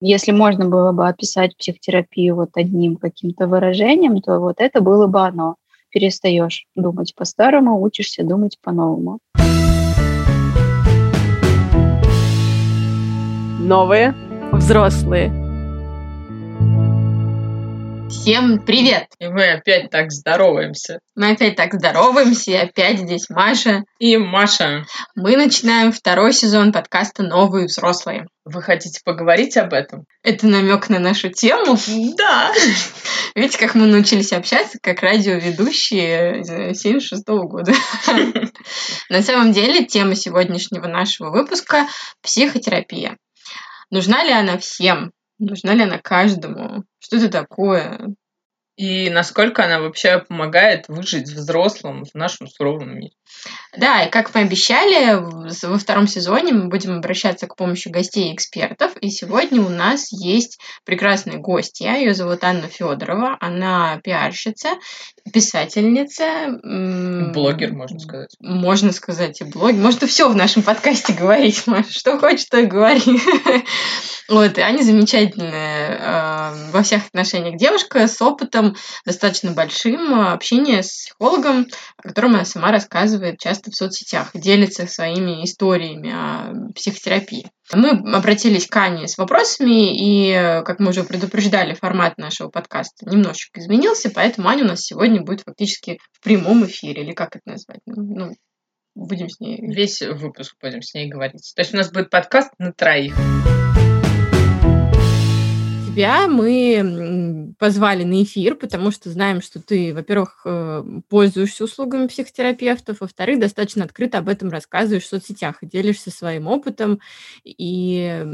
если можно было бы описать психотерапию вот одним каким-то выражением, то вот это было бы оно. Перестаешь думать по-старому, учишься думать по-новому. Новые взрослые. Всем привет! И мы опять так здороваемся. Мы опять так здороваемся, и опять здесь Маша. И Маша. Мы начинаем второй сезон подкаста «Новые взрослые». Вы хотите поговорить об этом? Это намек на нашу тему? Да! Видите, как мы научились общаться, как радиоведущие 76 -го года. На самом деле, тема сегодняшнего нашего выпуска – психотерапия. Нужна ли она всем? Нужна ли она каждому? Что это такое? И насколько она вообще помогает выжить взрослым в нашем суровом мире. Да, и как мы обещали, во втором сезоне мы будем обращаться к помощи гостей и экспертов. И сегодня у нас есть прекрасная гостья. Ее зовут Анна Федорова. Она пиарщица, писательница. Блогер, можно сказать. Можно сказать и блогер. Можно все в нашем подкасте говорить. Что хочешь, то и говори. Вот, и Аня замечательная э, во всех отношениях девушка с опытом достаточно большим общения с психологом, о котором она сама рассказывает часто в соцсетях, делится своими историями о психотерапии. Мы обратились к Ане с вопросами, и, как мы уже предупреждали, формат нашего подкаста немножечко изменился, поэтому Аня у нас сегодня будет фактически в прямом эфире, или как это назвать? Ну, будем с ней... Весь выпуск будем с ней говорить. То есть у нас будет подкаст на троих тебя мы позвали на эфир, потому что знаем, что ты, во-первых, э, пользуешься услугами психотерапевтов, во-вторых, достаточно открыто об этом рассказываешь в соцсетях и делишься своим опытом, и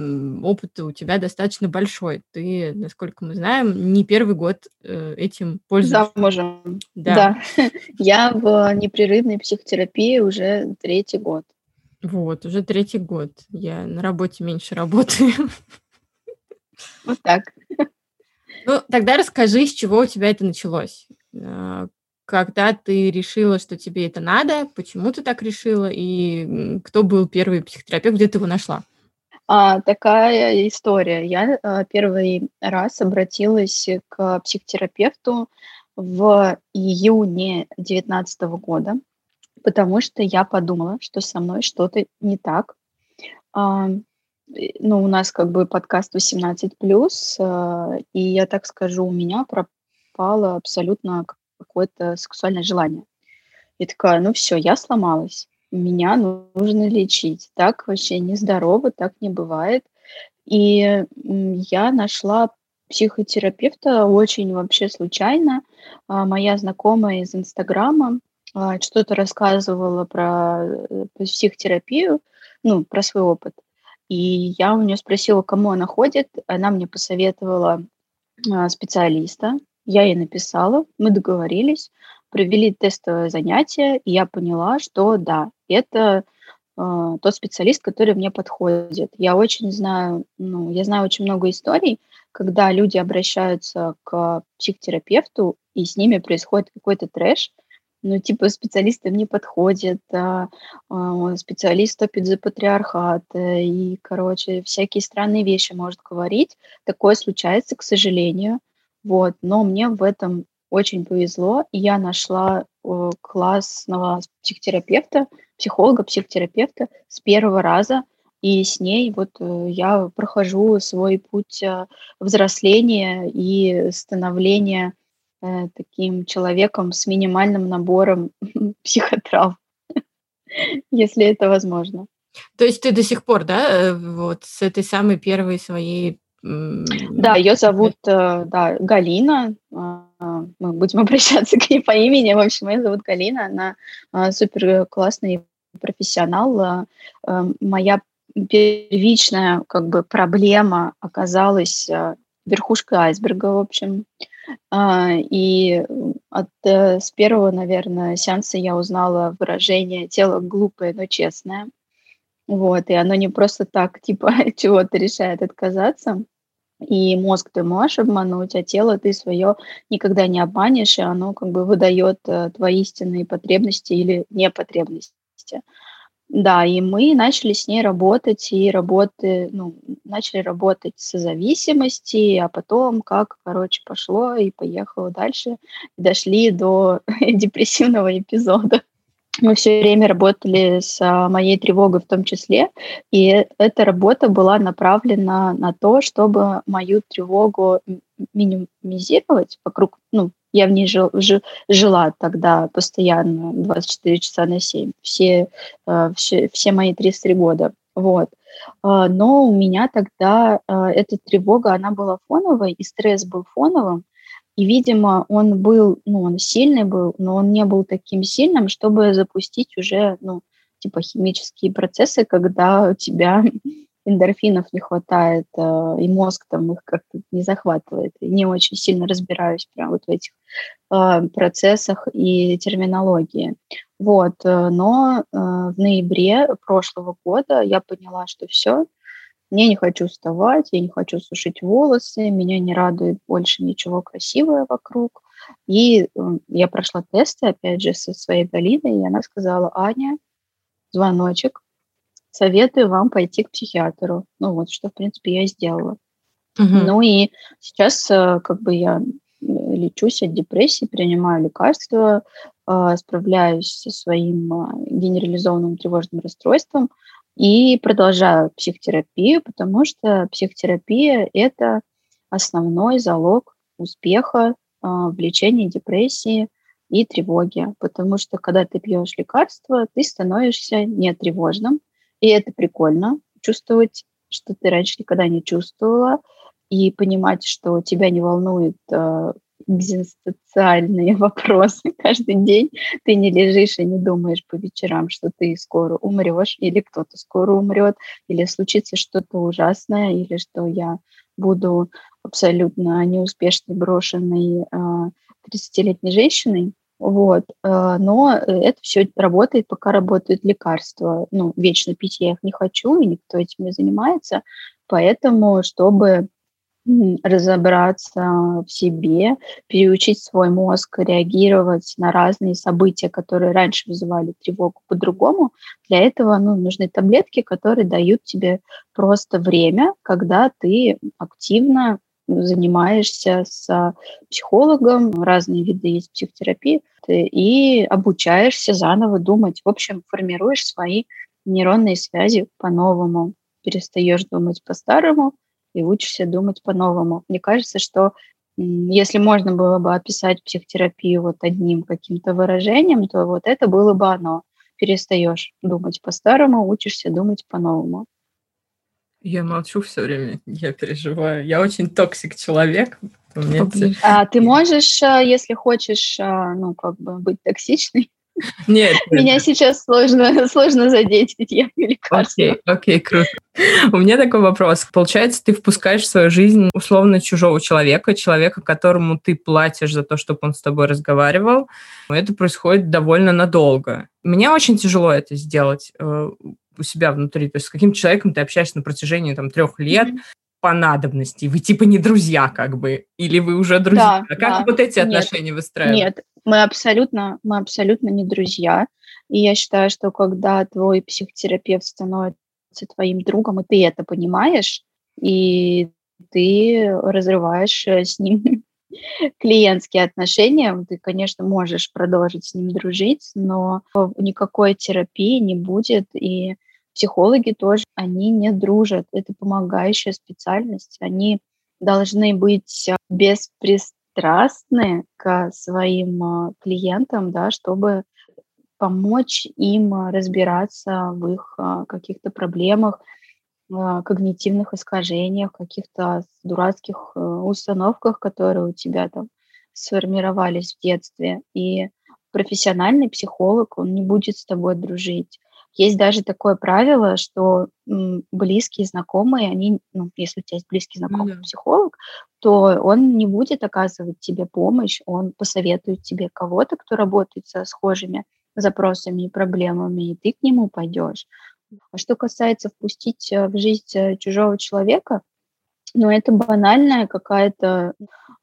опыт у тебя достаточно большой. Ты, насколько мы знаем, не первый год э, этим пользуешься. Замужем. Да. да. Я в непрерывной психотерапии уже третий год. Вот, уже третий год. Я на работе меньше работаю. Вот так. Ну, тогда расскажи, с чего у тебя это началось. А, когда ты решила, что тебе это надо, почему ты так решила, и кто был первый психотерапевт, где ты его нашла? А, такая история. Я а, первый раз обратилась к психотерапевту в июне 2019 года, потому что я подумала, что со мной что-то не так. А, ну, у нас как бы подкаст 18+, э, и я так скажу, у меня пропало абсолютно какое-то сексуальное желание. И такая, ну все, я сломалась, меня нужно лечить. Так вообще нездорово, так не бывает. И я нашла психотерапевта очень вообще случайно. А, моя знакомая из Инстаграма а, что-то рассказывала про э, психотерапию, ну, про свой опыт. И я у нее спросила, кому она ходит. Она мне посоветовала а, специалиста. Я ей написала, мы договорились, провели тестовое занятие, и я поняла, что да, это э, тот специалист, который мне подходит. Я очень знаю, ну, я знаю очень много историй, когда люди обращаются к психотерапевту, и с ними происходит какой-то трэш, ну, типа, специалистам не подходит, а, а, специалист топит за патриархат, э, и, короче, всякие странные вещи может говорить. Такое случается, к сожалению. Вот, но мне в этом очень повезло, и я нашла э, классного психотерапевта, психолога, психотерапевта с первого раза, и с ней вот э, я прохожу свой путь взросления и становления э, таким человеком с минимальным набором психотравм, если это возможно. То есть ты до сих пор, да, э, вот с этой самой первой своей... Да, ее зовут э, да, Галина. А, мы будем обращаться к ней по имени. В общем, ее зовут Галина. Она а, супер классный профессионал. А, моя первичная как бы проблема оказалась верхушкой айсберга, в общем. А, и от, э, с первого, наверное, сеанса я узнала выражение «тело глупое, но честное». Вот, и оно не просто так, типа, чего-то решает отказаться. И мозг ты можешь обмануть, а тело ты свое никогда не обманешь, и оно как бы выдает э, твои истинные потребности или непотребности. Да, и мы начали с ней работать, и работы, ну, начали работать с зависимости, а потом как, короче, пошло и поехало дальше, дошли до депрессивного эпизода. Мы все время работали с а, моей тревогой в том числе, и эта работа была направлена на то, чтобы мою тревогу минимизировать вокруг, ну, я в ней жил, жил, жила тогда постоянно 24 часа на 7, все, э, все, все мои 33 года. Вот. Э, но у меня тогда э, эта тревога, она была фоновой, и стресс был фоновым, и, видимо, он был, ну, он сильный был, но он не был таким сильным, чтобы запустить уже, ну, типа химические процессы, когда у тебя эндорфинов не хватает, э, и мозг там их как-то не захватывает. И не очень сильно разбираюсь прямо вот в этих э, процессах и терминологии. Вот, э, но в ноябре прошлого года я поняла, что все, я не хочу вставать, я не хочу сушить волосы, меня не радует больше ничего красивое вокруг. И я прошла тесты, опять же, со своей Галиной, и она сказала, Аня, звоночек, советую вам пойти к психиатру. Ну вот, что, в принципе, я и сделала. Угу. Ну и сейчас э, как бы я лечусь от депрессии, принимаю лекарства, э, справляюсь со своим э, генерализованным тревожным расстройством и продолжаю психотерапию, потому что психотерапия – это основной залог успеха в лечении депрессии и тревоги, потому что когда ты пьешь лекарства, ты становишься нетревожным, и это прикольно, чувствовать, что ты раньше никогда не чувствовала, и понимать, что тебя не волнует э, экзистенциальные вопросы каждый день. Ты не лежишь и не думаешь по вечерам, что ты скоро умрешь, или кто-то скоро умрет, или случится что-то ужасное, или что я буду абсолютно неуспешной, брошенной э, 30-летней женщиной. Вот. Э, но это все работает, пока работают лекарства. Ну, вечно пить я их не хочу, и никто этим не занимается. Поэтому, чтобы разобраться в себе, переучить свой мозг реагировать на разные события, которые раньше вызывали тревогу по-другому. Для этого ну, нужны таблетки, которые дают тебе просто время, когда ты активно занимаешься с психологом, разные виды есть психотерапии, и обучаешься заново думать. В общем, формируешь свои нейронные связи по-новому, перестаешь думать по-старому и учишься думать по-новому. Мне кажется, что если можно было бы описать психотерапию вот одним каким-то выражением, то вот это было бы оно. Перестаешь думать по-старому, учишься думать по-новому. Я молчу все время, я переживаю. Я очень токсик человек. А ты можешь, а, если хочешь, а, ну, как бы быть токсичной, нет. Меня сейчас сложно, сложно задеть, ведь я лекарство. Окей, окей, круто. У меня такой вопрос. Получается, ты впускаешь в свою жизнь условно чужого человека, человека, которому ты платишь за то, чтобы он с тобой разговаривал. Это происходит довольно надолго. Мне очень тяжело это сделать э, у себя внутри. То есть с каким человеком ты общаешься на протяжении там, трех лет, mm-hmm. по надобности. Вы типа не друзья, как бы, или вы уже друзья. Да, как да. вот эти отношения Нет. выстраивать? Нет, мы абсолютно, мы абсолютно не друзья. И я считаю, что когда твой психотерапевт становится твоим другом, и ты это понимаешь, и ты разрываешь э, с ним клиентские отношения, ты, конечно, можешь продолжить с ним дружить, но никакой терапии не будет, и Психологи тоже, они не дружат. Это помогающая специальность. Они должны быть э, беспристрастны к своим э, клиентам, да, чтобы помочь им э, разбираться в их каких-то проблемах, когнитивных искажениях, каких-то дурацких установках, которые у тебя там сформировались в детстве. И профессиональный психолог, он не будет с тобой дружить. Есть даже такое правило, что близкие знакомые, они, ну, если у тебя есть близкий знакомый mm-hmm. психолог, то он не будет оказывать тебе помощь, он посоветует тебе кого-то, кто работает со схожими запросами и проблемами, и ты к нему пойдешь. А что касается впустить э, в жизнь э, чужого человека, ну, это банальная какая-то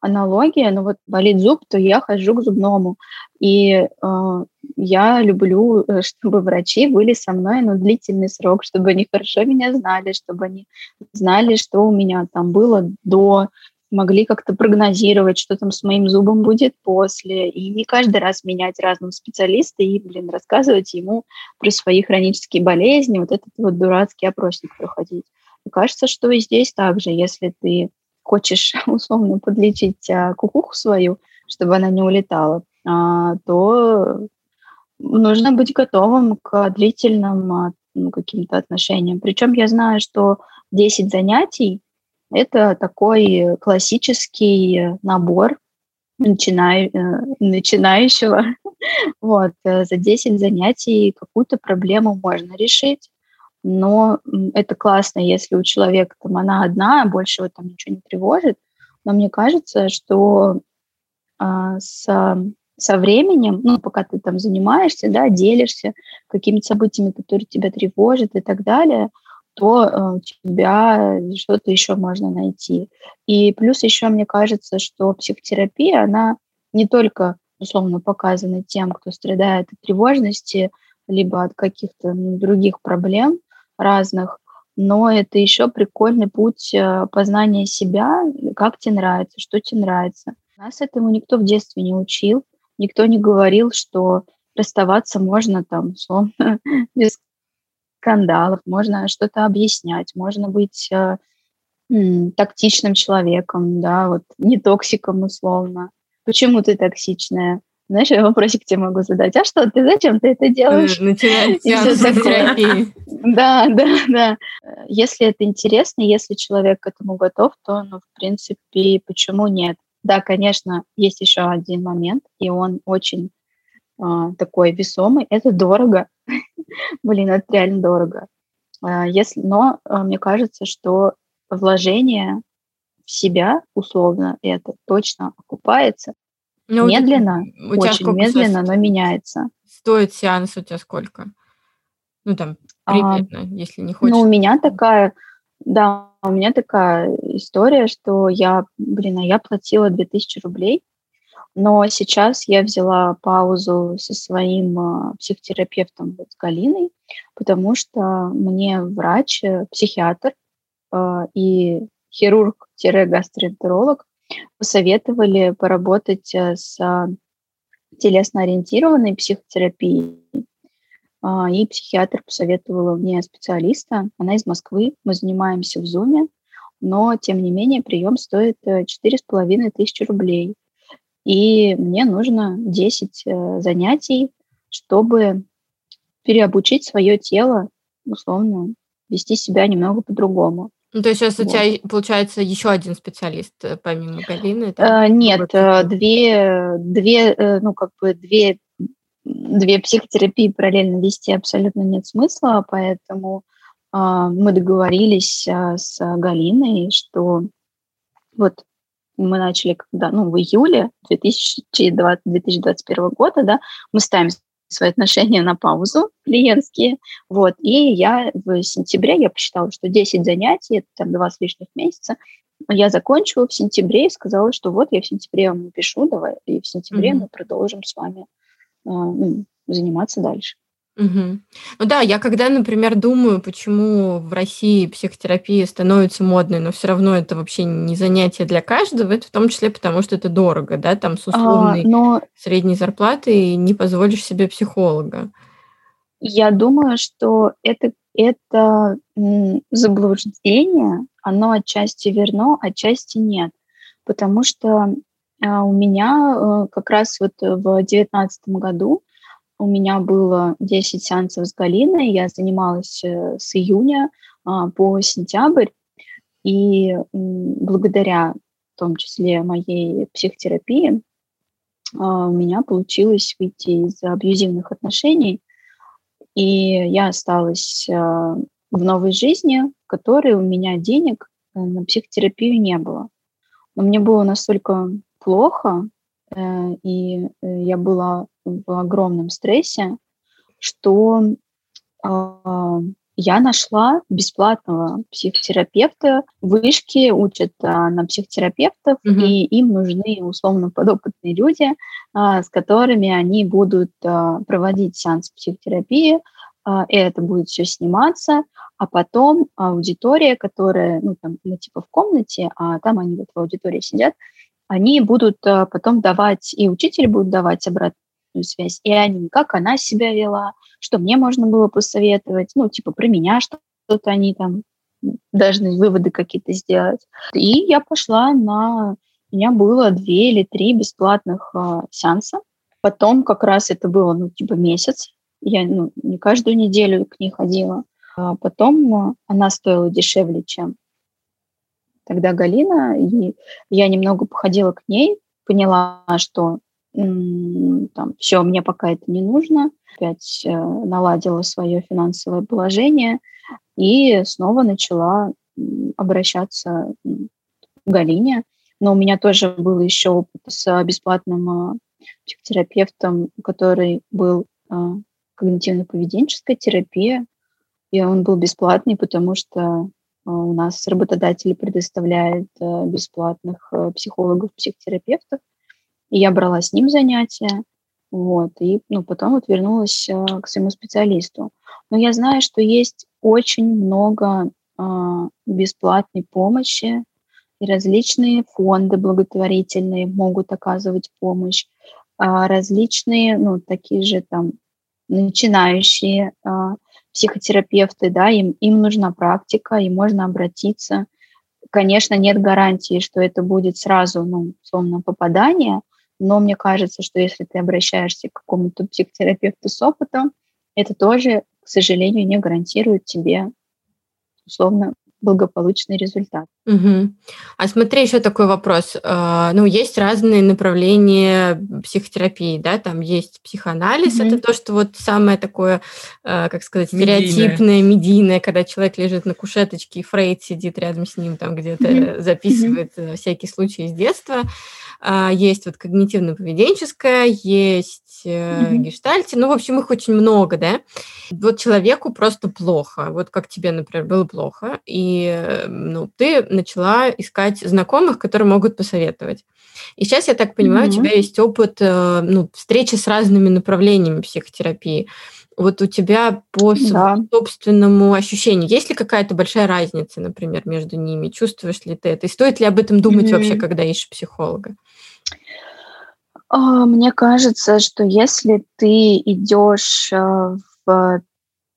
аналогия, но вот болит зуб, то я хожу к зубному. И э, я люблю, э, чтобы врачи были со мной на длительный срок, чтобы они хорошо меня знали, чтобы они знали, что у меня там было до, могли как-то прогнозировать, что там с моим зубом будет после, и не каждый раз менять разного специалиста и, блин, рассказывать ему про свои хронические болезни, вот этот вот дурацкий опросник проходить. И кажется, что и здесь также, если ты хочешь условно подлечить а, кукуху свою, чтобы она не улетала, а, то нужно быть готовым к длительным а, ну, каким-то отношениям. Причем я знаю, что 10 занятий это такой классический набор начинаю, э, начинающего. Вот, э, за 10 занятий какую-то проблему можно решить, но это классно, если у человека там она одна, больше его там ничего не тревожит. Но мне кажется, что а, с, со временем, ну, пока ты там занимаешься, да, делишься какими-то событиями, которые тебя тревожат и так далее – то э, тебя что-то еще можно найти. И плюс еще мне кажется, что психотерапия, она не только условно показана тем, кто страдает от тревожности, либо от каких-то ну, других проблем разных, но это еще прикольный путь э, познания себя, как тебе нравится, что тебе нравится. Нас этому никто в детстве не учил, никто не говорил, что расставаться можно там, условно, без скандалов, можно что-то объяснять, можно быть э, тактичным человеком, да, вот не токсиком условно. Почему ты токсичная? Знаешь, я вопросик тебе могу задать. А что ты, зачем ты это делаешь? Начинать терапии. Да, да, да. Если это интересно, если человек к этому готов, то, ну, в принципе, почему нет? Да, конечно, есть еще один момент, и он очень а, такой весомый. Это дорого. Блин, это реально дорого. А, если, но а, мне кажется, что вложение в себя, условно, это точно окупается. Ну, медленно, у очень медленно, но меняется. Стоит сеанс у тебя сколько? Ну, там, примерно, а, если не хочешь. Ну, у меня такая, да, у меня такая история, что я, блин, а я платила 2000 рублей но сейчас я взяла паузу со своим а, психотерапевтом вот, с Галиной, потому что мне врач, э, психиатр а, и хирург-гастроэнтеролог посоветовали поработать э, с телесно-ориентированной психотерапией. А, и психиатр посоветовала мне специалиста. Она из Москвы. Мы занимаемся в Зуме, но, тем не менее, прием стоит 4,5 э, тысячи рублей и мне нужно 10 э, занятий, чтобы переобучить свое тело, условно, вести себя немного по-другому. Ну, то есть сейчас вот. у тебя, получается, еще один специалист э, помимо Галины? А, нет, две, две, ну, как бы две, две психотерапии параллельно вести абсолютно нет смысла, поэтому а, мы договорились а, с Галиной, что вот мы начали когда, ну, в июле 2020, 2021 года, да, мы ставим свои отношения на паузу клиентские, вот, и я в сентябре, я посчитала, что 10 занятий, это там два с лишних месяца, я закончила в сентябре и сказала, что вот я в сентябре вам напишу, давай, и в сентябре mm-hmm. мы продолжим с вами э, заниматься дальше. Угу. Ну да, я когда, например, думаю, почему в России психотерапия становится модной, но все равно это вообще не занятие для каждого, это в том числе потому, что это дорого, да, там с а, условной а, но... средней зарплатой не позволишь себе психолога. Я думаю, что это, это заблуждение, оно отчасти верно, отчасти нет. Потому что а, у меня э, как раз вот в девятнадцатом году у меня было 10 сеансов с Галиной, я занималась э, с июня а, по сентябрь, и благодаря в том числе моей психотерапии а, у меня получилось выйти из абьюзивных отношений, и я осталась а, в новой жизни, в которой у меня денег э, на психотерапию не было. Но мне было настолько плохо, и я была в огромном стрессе, что э, я нашла бесплатного психотерапевта. Вышки учат а, на психотерапевтов, угу. и им нужны условно подопытные люди, а, с которыми они будут а, проводить сеанс психотерапии. А, и это будет все сниматься, а потом аудитория, которая, ну, там, мы типа в комнате, а там они вот в аудитории сидят, они будут а, потом давать, и учитель будет давать обратную связь, и они, как она себя вела, что мне можно было посоветовать, ну, типа про меня что-то они там должны выводы какие-то сделать. И я пошла на... У меня было две или три бесплатных э, сеанса. Потом как раз это было, ну, типа месяц. Я ну, не каждую неделю к ней ходила. А потом э, она стоила дешевле, чем тогда Галина. И я немного походила к ней, поняла, что там, все, мне пока это не нужно, опять э, наладила свое финансовое положение и снова начала обращаться к Галине. Но у меня тоже был еще опыт с бесплатным э, психотерапевтом, который был э, когнитивно-поведенческая терапия, и он был бесплатный, потому что у нас работодатели предоставляют бесплатных психологов, психотерапевтов, и я брала с ним занятия, вот, и ну, потом вот вернулась э, к своему специалисту. Но я знаю, что есть очень много э, бесплатной помощи, и различные фонды благотворительные могут оказывать помощь, а различные, ну, такие же там начинающие э, психотерапевты, да, им, им нужна практика, и можно обратиться. Конечно, нет гарантии, что это будет сразу, ну, условно, попадание, но мне кажется, что если ты обращаешься к какому-то психотерапевту с опытом, это тоже, к сожалению, не гарантирует тебе, условно, благополучный результат. Угу. А смотри, еще такой вопрос. А, ну, есть разные направления психотерапии, да, там есть психоанализ, угу. это то, что вот самое такое, а, как сказать, стереотипное, медийное, медийное когда человек лежит на кушеточке, и Фрейд сидит рядом с ним, там где-то угу. записывает угу. всякие случаи из детства. А, есть вот когнитивно-поведенческая, есть mm-hmm. гештальте, ну, в общем, их очень много, да. Вот человеку просто плохо, вот как тебе, например, было плохо, и ну, ты начала искать знакомых, которые могут посоветовать. И сейчас, я так понимаю, mm-hmm. у тебя есть опыт э, ну, встречи с разными направлениями психотерапии. Вот у тебя по да. собственному ощущению, есть ли какая-то большая разница, например, между ними? Чувствуешь ли ты это? И стоит ли об этом думать mm-hmm. вообще, когда ищешь психолога? А, мне кажется, что если ты идешь э, в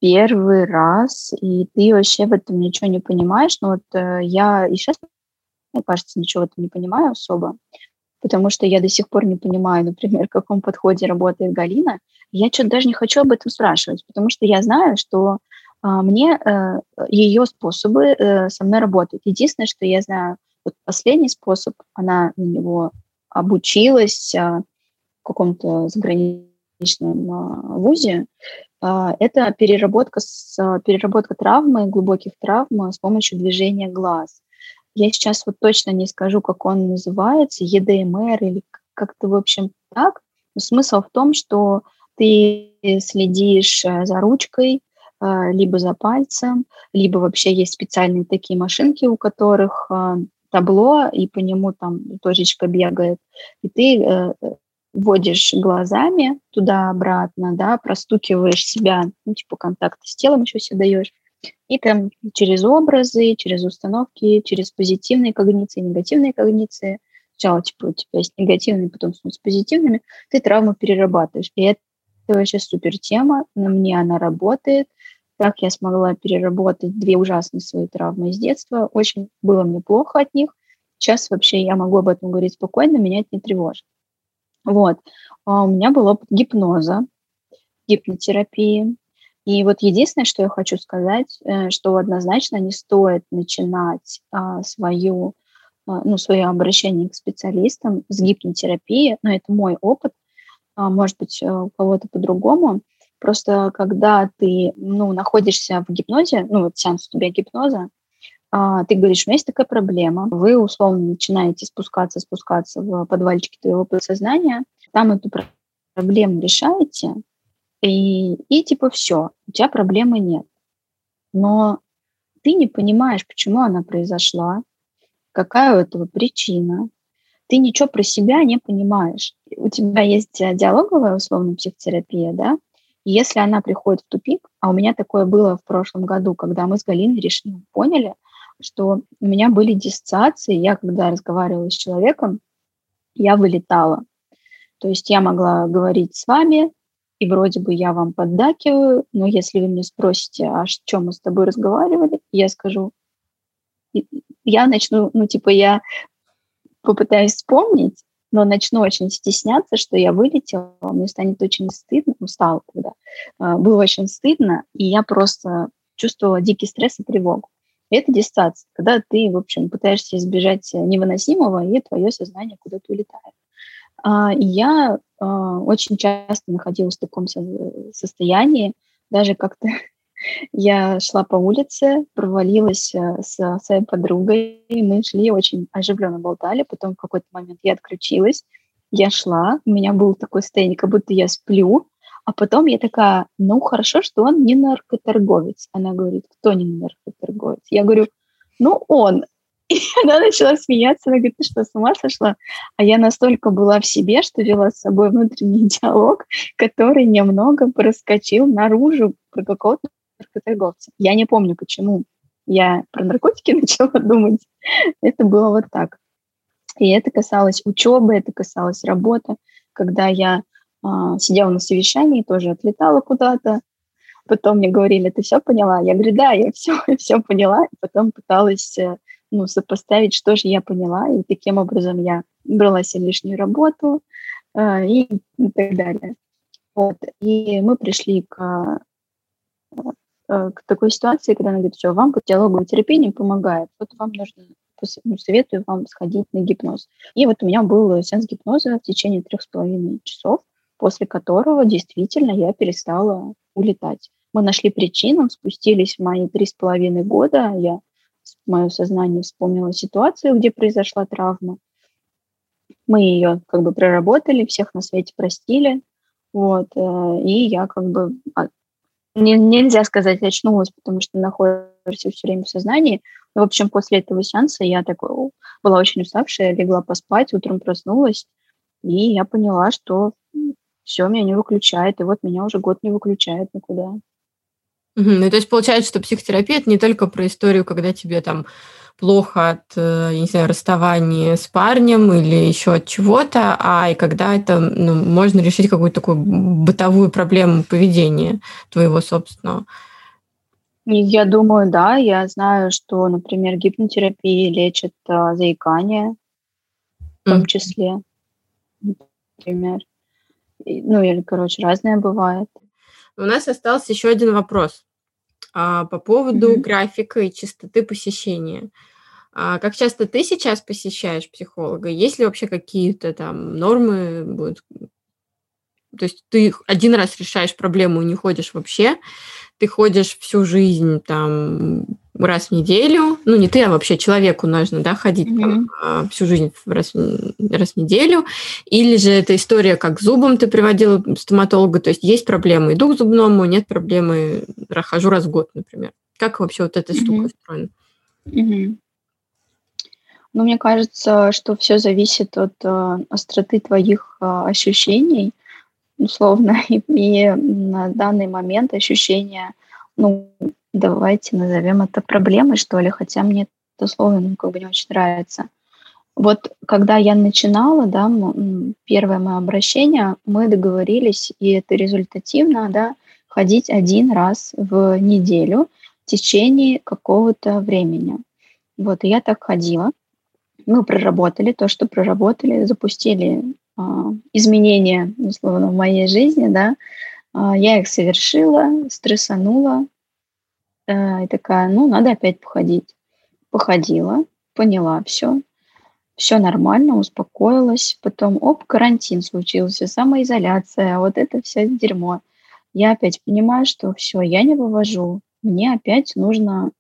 первый раз, и ты вообще в этом ничего не понимаешь, ну вот э, я и сейчас, мне кажется, ничего в этом не понимаю особо, потому что я до сих пор не понимаю, например, в каком подходе работает Галина, я что-то даже не хочу об этом спрашивать, потому что я знаю, что а, мне э, ее способы со мной работают. Единственное, что я знаю, вот последний способ, она на него обучилась а, в каком-то заграничном а, вузе, а, это переработка, с, переработка травмы, глубоких травм с помощью движения глаз. Я сейчас вот точно не скажу, как он называется, EDMR или как-то, в общем, так. Но смысл в том, что ты следишь э, за ручкой, либо за пальцем, либо вообще есть специальные такие машинки, у которых табло, и по нему там точечка бегает, и ты э, вводишь глазами туда-обратно, да, простукиваешь себя, ну, типа контакты с телом еще себе даешь, и там через образы, через установки, через позитивные когниции, негативные когниции, сначала типа у тебя есть негативные, потом с позитивными, ты травму перерабатываешь. И это вообще супер тема, на мне она работает, так я смогла переработать две ужасные свои травмы из детства. Очень было мне плохо от них. Сейчас вообще я могу об этом говорить спокойно, меня это не тревожит. Вот. А у меня был опыт гипноза, гипнотерапии. И вот единственное, что я хочу сказать, э, что однозначно не стоит начинать а, свою, а, ну, свое обращение к специалистам с гипнотерапии, но это мой опыт, может быть, э, у кого-то по-другому – Просто когда ты ну, находишься в гипнозе, ну вот сеанс у тебя гипноза, а, ты говоришь, у меня есть такая проблема, вы условно начинаете спускаться, спускаться в подвальчики твоего подсознания, там эту проблему решаете, и, и типа все, у тебя проблемы нет. но ты не понимаешь, почему она произошла, какая у этого причина. Ты ничего про себя не понимаешь. У тебя есть э, диалоговая, условно, психотерапия, да, и если она приходит в тупик, а у меня такое было в прошлом году, когда мы с Галиной решили, поняли, что у меня были диссоциации, я когда разговаривала с человеком, я вылетала. То есть я могла говорить с вами, и вроде бы я вам поддакиваю, но если вы меня спросите, а о чем мы с тобой разговаривали, я скажу, я начну, ну, типа, я попытаюсь вспомнить, но начну очень стесняться, что я вылетела, мне станет очень стыдно, устала когда, а, было очень стыдно, и я просто чувствовала дикий стресс и тревогу. И это дистанция, когда ты, в общем, пытаешься избежать невыносимого, и твое сознание куда-то улетает. А, я а, очень часто находилась в таком состоянии, даже как-то я шла по улице, провалилась э, с своей подругой, мы шли, очень оживленно болтали, потом в какой-то момент я отключилась, я шла, у меня был такой состояние, как будто я сплю, а потом я такая, ну хорошо, что он не наркоторговец. Она говорит, кто не наркоторговец? Я говорю, ну он. И она начала смеяться, она говорит, ты что, с ума сошла? А я настолько была в себе, что вела с собой внутренний диалог, который немного проскочил наружу про какого-то наркоторговца. Я не помню, почему я про наркотики начала думать. Это было вот так. И это касалось учебы, это касалось работы. Когда я а, сидела на совещании, тоже отлетала куда-то, потом мне говорили, ты все поняла? Я говорю, да, я все, все поняла. И потом пыталась э, ну, сопоставить, что же я поняла, и таким образом я брала себе лишнюю работу э, и, и так далее. Вот. И мы пришли к, э, к такой ситуации, когда она говорит, все, вам по диалоговой терапии не помогает, вот вам нужно, ну, советую вам сходить на гипноз. И вот у меня был сеанс гипноза в течение трех с половиной часов, после которого действительно я перестала улетать. Мы нашли причину, спустились в мои три с половиной года, я мое сознание вспомнило ситуацию, где произошла травма. Мы ее как бы проработали, всех на свете простили, вот, э, и я как бы а, не, нельзя сказать очнулась, потому что находишься все время в сознании. В общем, после этого сеанса я такой была очень уставшая, легла поспать, утром проснулась, и я поняла, что все, меня не выключает, и вот меня уже год не выключает никуда. Угу. Ну, то есть получается, что психотерапия – это не только про историю, когда тебе там плохо от, э, я не знаю, расставания с парнем или еще от чего-то, а и когда это ну, можно решить какую-то такую бытовую проблему поведения твоего собственного. Я думаю, да. Я знаю, что, например, гипнотерапия лечит а, заикание, в том числе, например. Ну, или, короче, разное бывает. У нас остался еще один вопрос по поводу mm-hmm. графика и частоты посещения. А, как часто ты сейчас посещаешь психолога? Есть ли вообще какие-то там нормы? Будут? То есть ты один раз решаешь проблему и не ходишь вообще, ты ходишь всю жизнь там раз в неделю, ну не ты, а вообще человеку нужно, да, ходить mm-hmm. там, всю жизнь раз, раз в неделю, или же эта история, как зубом ты приводила стоматолога, то есть есть проблемы, иду к зубному, нет проблемы, хожу раз в год, например. Как вообще вот эта mm-hmm. штука устроена? Mm-hmm. Ну, мне кажется, что все зависит от э, остроты твоих э, ощущений, условно, и, и на данный момент ощущения, ну, давайте назовем это проблемой, что ли, хотя мне это слово ну, как бы не очень нравится. Вот когда я начинала, да, первое мое обращение, мы договорились, и это результативно, да, ходить один раз в неделю в течение какого-то времени. Вот, и я так ходила. Мы проработали то, что проработали, запустили э, изменения, условно, в моей жизни, да. Э, я их совершила, стрессанула, и такая, ну, надо опять походить. Походила, поняла все, все нормально, успокоилась. Потом, оп, карантин случился, самоизоляция, вот это все дерьмо. Я опять понимаю, что все, я не вывожу. Мне опять нужно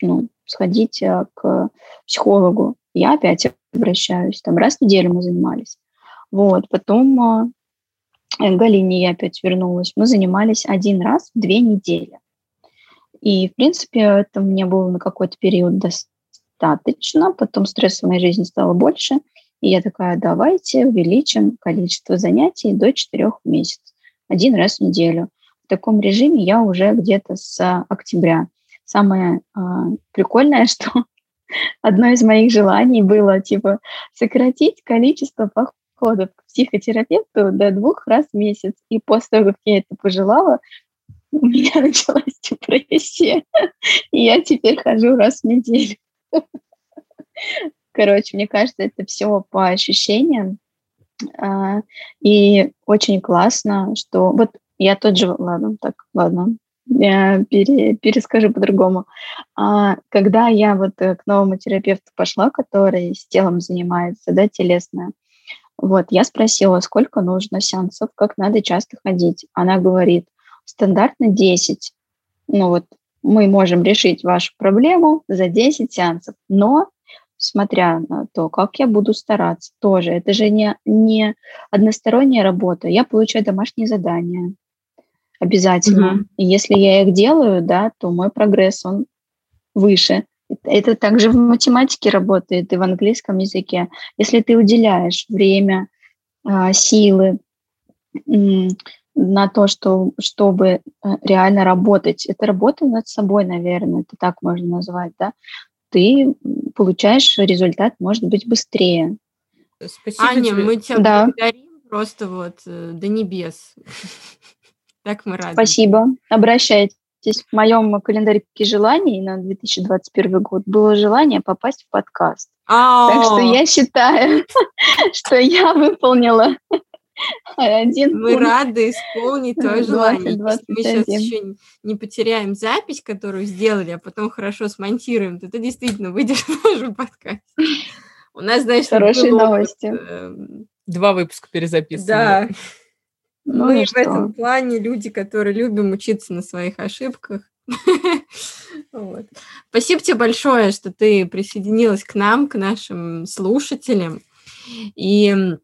ну, сходить э, к психологу. Я опять обращаюсь. Там раз в неделю мы занимались. Вот, потом э, Галине я опять вернулась. Мы занимались один раз в две недели. И, в принципе, это мне было на какой-то период достаточно. Потом стресса в моей жизни стало больше. И я такая, давайте увеличим количество занятий до 4 месяцев. Один раз в неделю. В таком режиме я уже где-то с октября. Самое э, прикольное, что одно из моих желаний было, типа, сократить количество походов к психотерапевту до двух раз в месяц. И после того, как я это пожелала, у меня началась депрессия. И я теперь хожу раз в неделю. Короче, мне кажется, это все по ощущениям. А, и очень классно, что... Вот я тот же... Ладно, так, ладно. Я пере, перескажу по-другому. А, когда я вот к новому терапевту пошла, который с телом занимается, да, телесное, вот, я спросила, сколько нужно сеансов, как надо часто ходить. Она говорит, стандартно 10. Ну вот, мы можем решить вашу проблему за 10 сеансов, но смотря на то, как я буду стараться, тоже, это же не, не односторонняя работа, я получаю домашние задания обязательно. Mm-hmm. И если я их делаю, да, то мой прогресс, он выше. Это также в математике работает и в английском языке. Если ты уделяешь время, а, силы на то, что, чтобы э, реально работать, это работа над собой, наверное, это так можно назвать, да, ты получаешь результат, может быть, быстрее. Спасибо Аня, тебе. мы тебя да. благодарим просто вот э, до небес. Так мы рады. Спасибо. Обращайтесь. В моем календарике желаний на 2021 год было желание попасть в подкаст. Так что я считаю, что я выполнила один Мы пункт. рады исполнить твое желание. 20, мы сейчас еще не потеряем запись, которую сделали, а потом хорошо смонтируем, то ты действительно выйдешь в наш подкаст. У нас, знаешь, хорошие новости. Вот, э, Два выпуска перезаписаны. Да. Ну, Мы в что? этом плане люди, которые любим учиться на своих ошибках. вот. Спасибо тебе большое, что ты присоединилась к нам, к нашим слушателям. И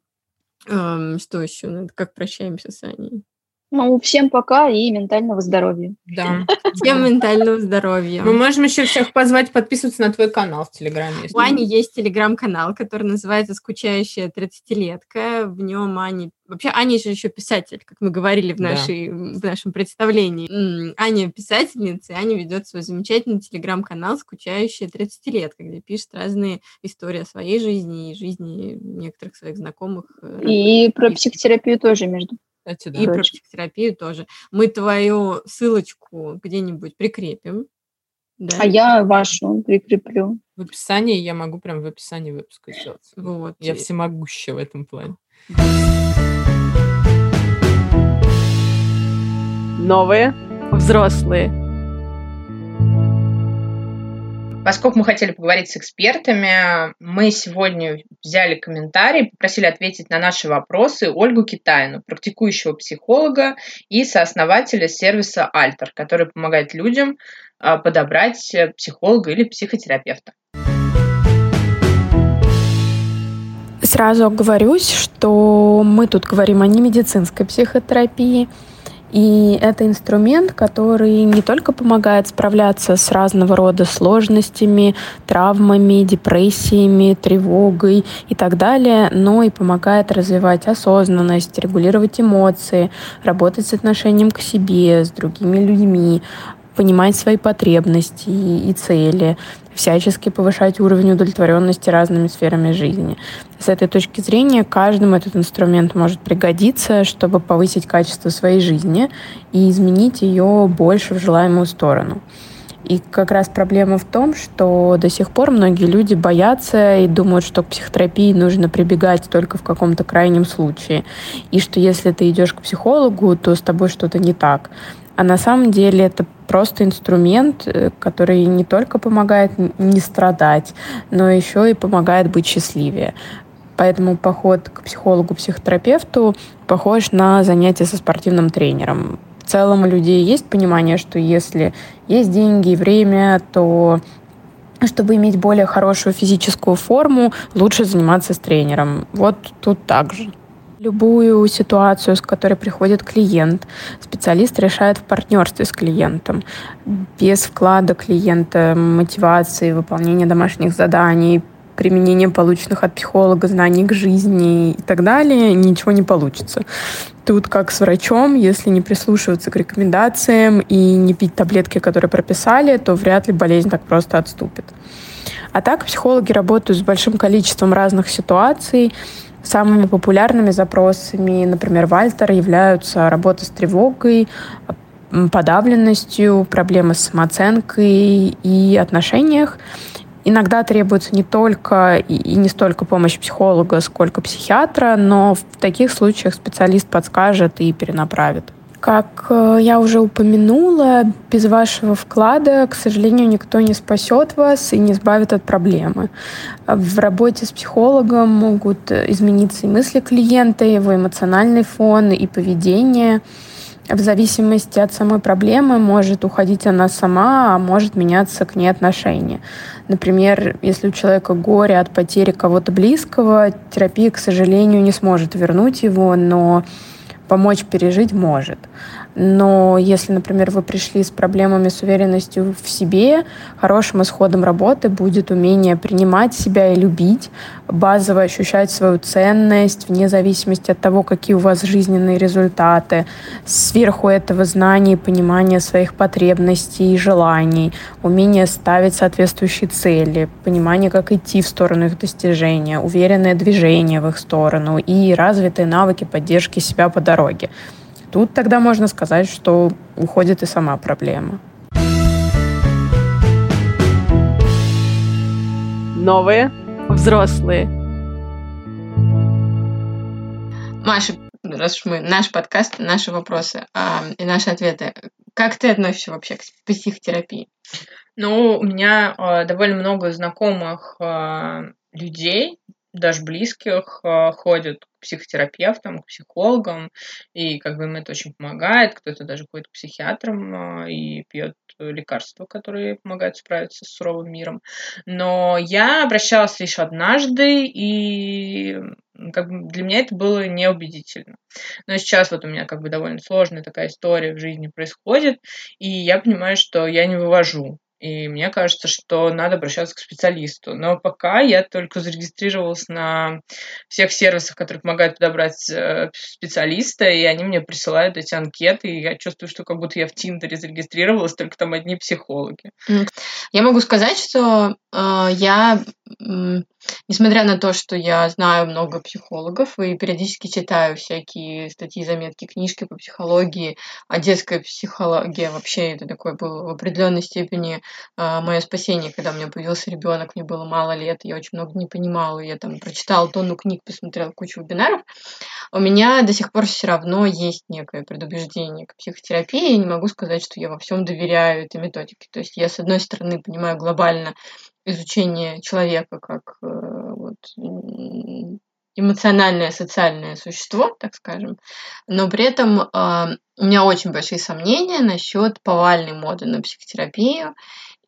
Ам, что еще? Ну, как прощаемся с Аней? Ну, всем пока и ментального здоровья. Да, всем ментального здоровья. Мы можем еще всех позвать подписываться на твой канал в Телеграме. У Ани есть Телеграм-канал, который называется «Скучающая 30-летка». В нем Аня... Вообще, Аня же еще писатель, как мы говорили в, нашей, да. в нашем представлении. Аня писательница, и Аня ведет свой замечательный Телеграм-канал «Скучающая 30-летка», где пишет разные истории о своей жизни и жизни некоторых своих знакомых. Э, и про психотерапию тоже, между кстати, да. И про психотерапию тоже. Мы твою ссылочку где-нибудь прикрепим. Да? А я вашу прикреплю. В описании я могу прям в описании выпуска сделать. Вот. Я всемогущая в этом плане. Новые взрослые Поскольку мы хотели поговорить с экспертами, мы сегодня взяли комментарий, попросили ответить на наши вопросы Ольгу Китайну, практикующего психолога и сооснователя сервиса Альтер, который помогает людям а, подобрать психолога или психотерапевта. Сразу оговорюсь, что мы тут говорим о немедицинской психотерапии, и это инструмент, который не только помогает справляться с разного рода сложностями, травмами, депрессиями, тревогой и так далее, но и помогает развивать осознанность, регулировать эмоции, работать с отношением к себе, с другими людьми, понимать свои потребности и цели, всячески повышать уровень удовлетворенности разными сферами жизни. С этой точки зрения каждому этот инструмент может пригодиться, чтобы повысить качество своей жизни и изменить ее больше в желаемую сторону. И как раз проблема в том, что до сих пор многие люди боятся и думают, что к психотерапии нужно прибегать только в каком-то крайнем случае. И что если ты идешь к психологу, то с тобой что-то не так. А на самом деле это просто инструмент, э, который не только помогает не страдать, но еще и помогает быть счастливее. Поэтому поход к психологу, психотерапевту похож на занятие со спортивным тренером. В целом у людей есть понимание, что если есть деньги и время, то чтобы иметь более хорошую физическую форму, лучше заниматься с тренером. Вот тут так же. Любую ситуацию, с которой приходит клиент, специалист решает в партнерстве с клиентом. Без вклада клиента, мотивации, выполнения домашних заданий, применения полученных от психолога знаний к жизни и так далее, ничего не получится. Тут как с врачом, если не прислушиваться к рекомендациям и не пить таблетки, которые прописали, то вряд ли болезнь так просто отступит. А так психологи работают с большим количеством разных ситуаций. Самыми популярными запросами, например, Вальтер, являются работа с тревогой, подавленностью, проблемы с самооценкой и отношениях. Иногда требуется не только и не столько помощь психолога, сколько психиатра, но в таких случаях специалист подскажет и перенаправит. Как э, я уже упомянула, без вашего вклада, к сожалению, никто не спасет вас и не избавит от проблемы. В работе с психологом могут измениться и мысли клиента, его эмоциональный фон, и поведение – в зависимости от самой проблемы может уходить она сама, а может меняться к ней отношение. Например, если у человека горе от потери кого-то близкого, терапия, к сожалению, не сможет вернуть его, но помочь пережить может. Но если, например, вы пришли с проблемами с уверенностью в себе, хорошим исходом работы будет умение принимать себя и любить, базово ощущать свою ценность вне зависимости от того, какие у вас жизненные результаты, сверху этого знания и понимания своих потребностей и желаний, умение ставить соответствующие цели, понимание, как идти в сторону их достижения, уверенное движение в их сторону и развитые навыки поддержки себя по дороге. Тут тогда можно сказать, что уходит и сама проблема. Новые взрослые. Маша, раз уж мы наш подкаст, наши вопросы а, и наши ответы, как ты относишься вообще к психотерапии? Ну, у меня э, довольно много знакомых э, людей, даже близких, э, ходят к психотерапевтам, к психологам, и как бы им это очень помогает. Кто-то даже ходит к психиатрам э, и пьет лекарства, которые помогают справиться с суровым миром. Но я обращалась лишь однажды, и как бы для меня это было неубедительно. Но сейчас вот у меня как бы довольно сложная такая история в жизни происходит, и я понимаю, что я не вывожу и мне кажется, что надо обращаться к специалисту. Но пока я только зарегистрировалась на всех сервисах, которые помогают подобрать э, специалиста, и они мне присылают эти анкеты, и я чувствую, что как будто я в Тиндере зарегистрировалась, только там одни психологи. Я могу сказать, что э, я Несмотря на то, что я знаю много психологов и периодически читаю всякие статьи, заметки, книжки по психологии, а детская психология вообще это такое было в определенной степени э, мое спасение, когда у меня появился ребенок, мне было мало лет, я очень много не понимала, я там прочитала тонну книг, посмотрела кучу вебинаров, у меня до сих пор все равно есть некое предубеждение к психотерапии, я не могу сказать, что я во всем доверяю этой методике. То есть я, с одной стороны, понимаю глобально изучение человека как э, вот, эмоциональное социальное существо, так скажем, но при этом э, у меня очень большие сомнения насчет повальной моды на психотерапию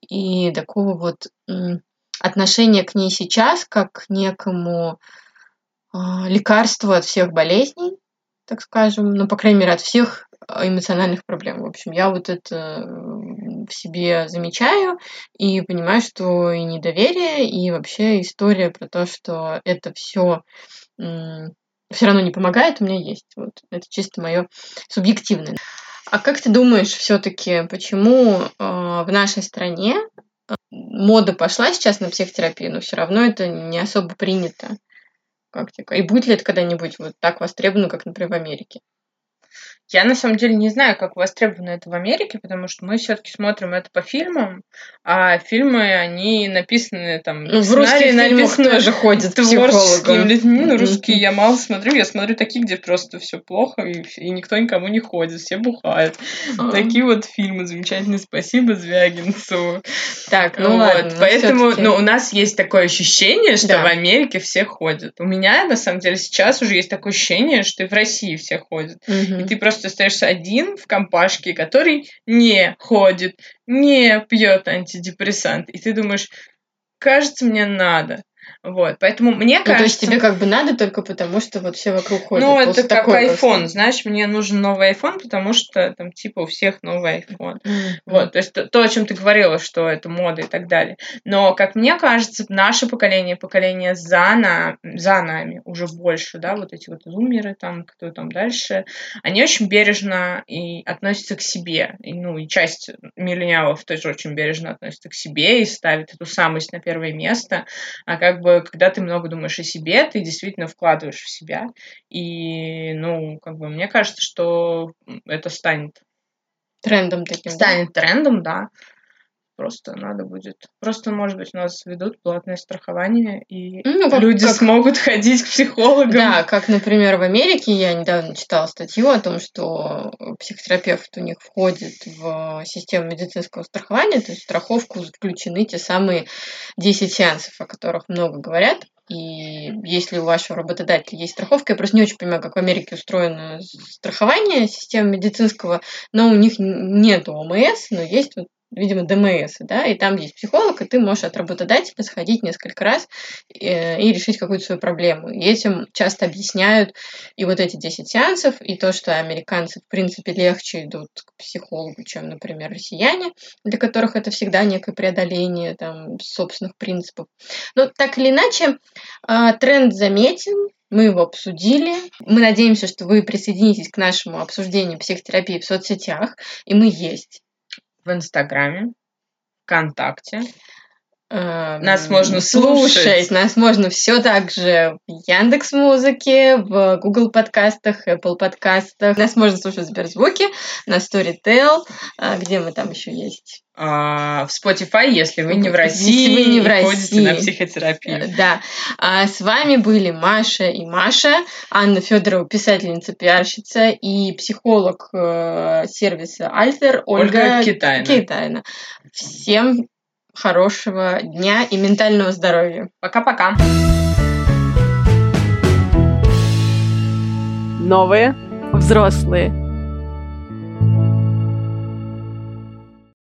и такого вот э, отношения к ней сейчас как к некому э, лекарству от всех болезней, так скажем, ну, по крайней мере, от всех эмоциональных проблем. В общем, я вот это в себе замечаю и понимаю, что и недоверие, и вообще история про то, что это все все равно не помогает, у меня есть. Вот это чисто мое субъективное. А как ты думаешь, все-таки, почему э, в нашей стране э, мода пошла сейчас на психотерапию, но все равно это не особо принято? Как? И будет ли это когда-нибудь вот так востребовано, как, например, в Америке? Я на самом деле не знаю, как востребовано это в Америке, потому что мы все-таки смотрим это по фильмам, а фильмы, они написаны там... Ну, в русских написаны тоже ходят творческими людьми. Ну, русские я мало смотрю. Я смотрю такие, где просто все плохо, и, и никто никому не ходит, все бухают. А-а-а. Такие вот фильмы замечательные. Спасибо Звягинцу. Так, ну вот. ладно. Поэтому ну, у нас есть такое ощущение, что да. в Америке все ходят. У меня, на самом деле, сейчас уже есть такое ощущение, что и в России все ходят. Угу. И ты просто просто остаешься один в компашке, который не ходит, не пьет антидепрессант. И ты думаешь, кажется, мне надо. Вот, поэтому мне Ну, кажется... то есть тебе как бы надо только потому, что вот все вокруг ходят. Ну, это как iPhone, просто. знаешь, мне нужен новый iPhone, потому что там типа у всех новый iPhone. Мгм. Вот, то есть то, то, о чем ты говорила, что это мода и так далее. Но, как мне кажется, наше поколение, поколение за, на, за нами уже больше, да, вот эти вот зумеры там, кто там дальше, они очень бережно и относятся к себе. И, ну, и часть миллениалов тоже очень бережно относится к себе и ставит эту самость на первое место. А как бы, когда ты много думаешь о себе, ты действительно вкладываешь в себя. И, ну, как бы, мне кажется, что это станет Трендом таким. да? станет трендом, да. Просто надо будет. Просто, может быть, у нас ведут платное страхование, и Ну, как- люди как- смогут ходить к психологам. Да, как, например, в Америке я недавно читала статью о том, что психотерапевт у них входит в систему медицинского страхования, то есть в страховку включены те самые 10 сеансов, о которых много говорят. И если у вашего работодателя есть страховка, я просто не очень понимаю, как в Америке устроено страхование системы медицинского, но у них нет ОМС, но есть вот видимо, ДМС, да, и там есть психолог, и ты можешь от работодателя сходить несколько раз э, и решить какую-то свою проблему. И этим часто объясняют и вот эти 10 сеансов, и то, что американцы, в принципе, легче идут к психологу, чем, например, россияне, для которых это всегда некое преодоление там, собственных принципов. Но так или иначе, а, тренд заметен, мы его обсудили. Мы надеемся, что вы присоединитесь к нашему обсуждению психотерапии в соцсетях, и мы есть. В Инстаграме, ВКонтакте. Эм, Нас можно слушать. Нас можно все так же в Яндекс Музыке, в Google подкастах, Apple подкастах. Нас можно слушать в Сберзвуке, на Storytel, а, где мы там еще есть. А, в Spotify, если вы не в Если России, вы не в и ходите на России. психотерапию. Э, Да. А с вами были Маша и Маша, Анна Федорова, писательница, пиарщица и психолог э, сервиса Альтер Ольга, Ольга Китайна. Китайна. Всем хорошего дня и ментального здоровья. Пока-пока. Новые Взрослые.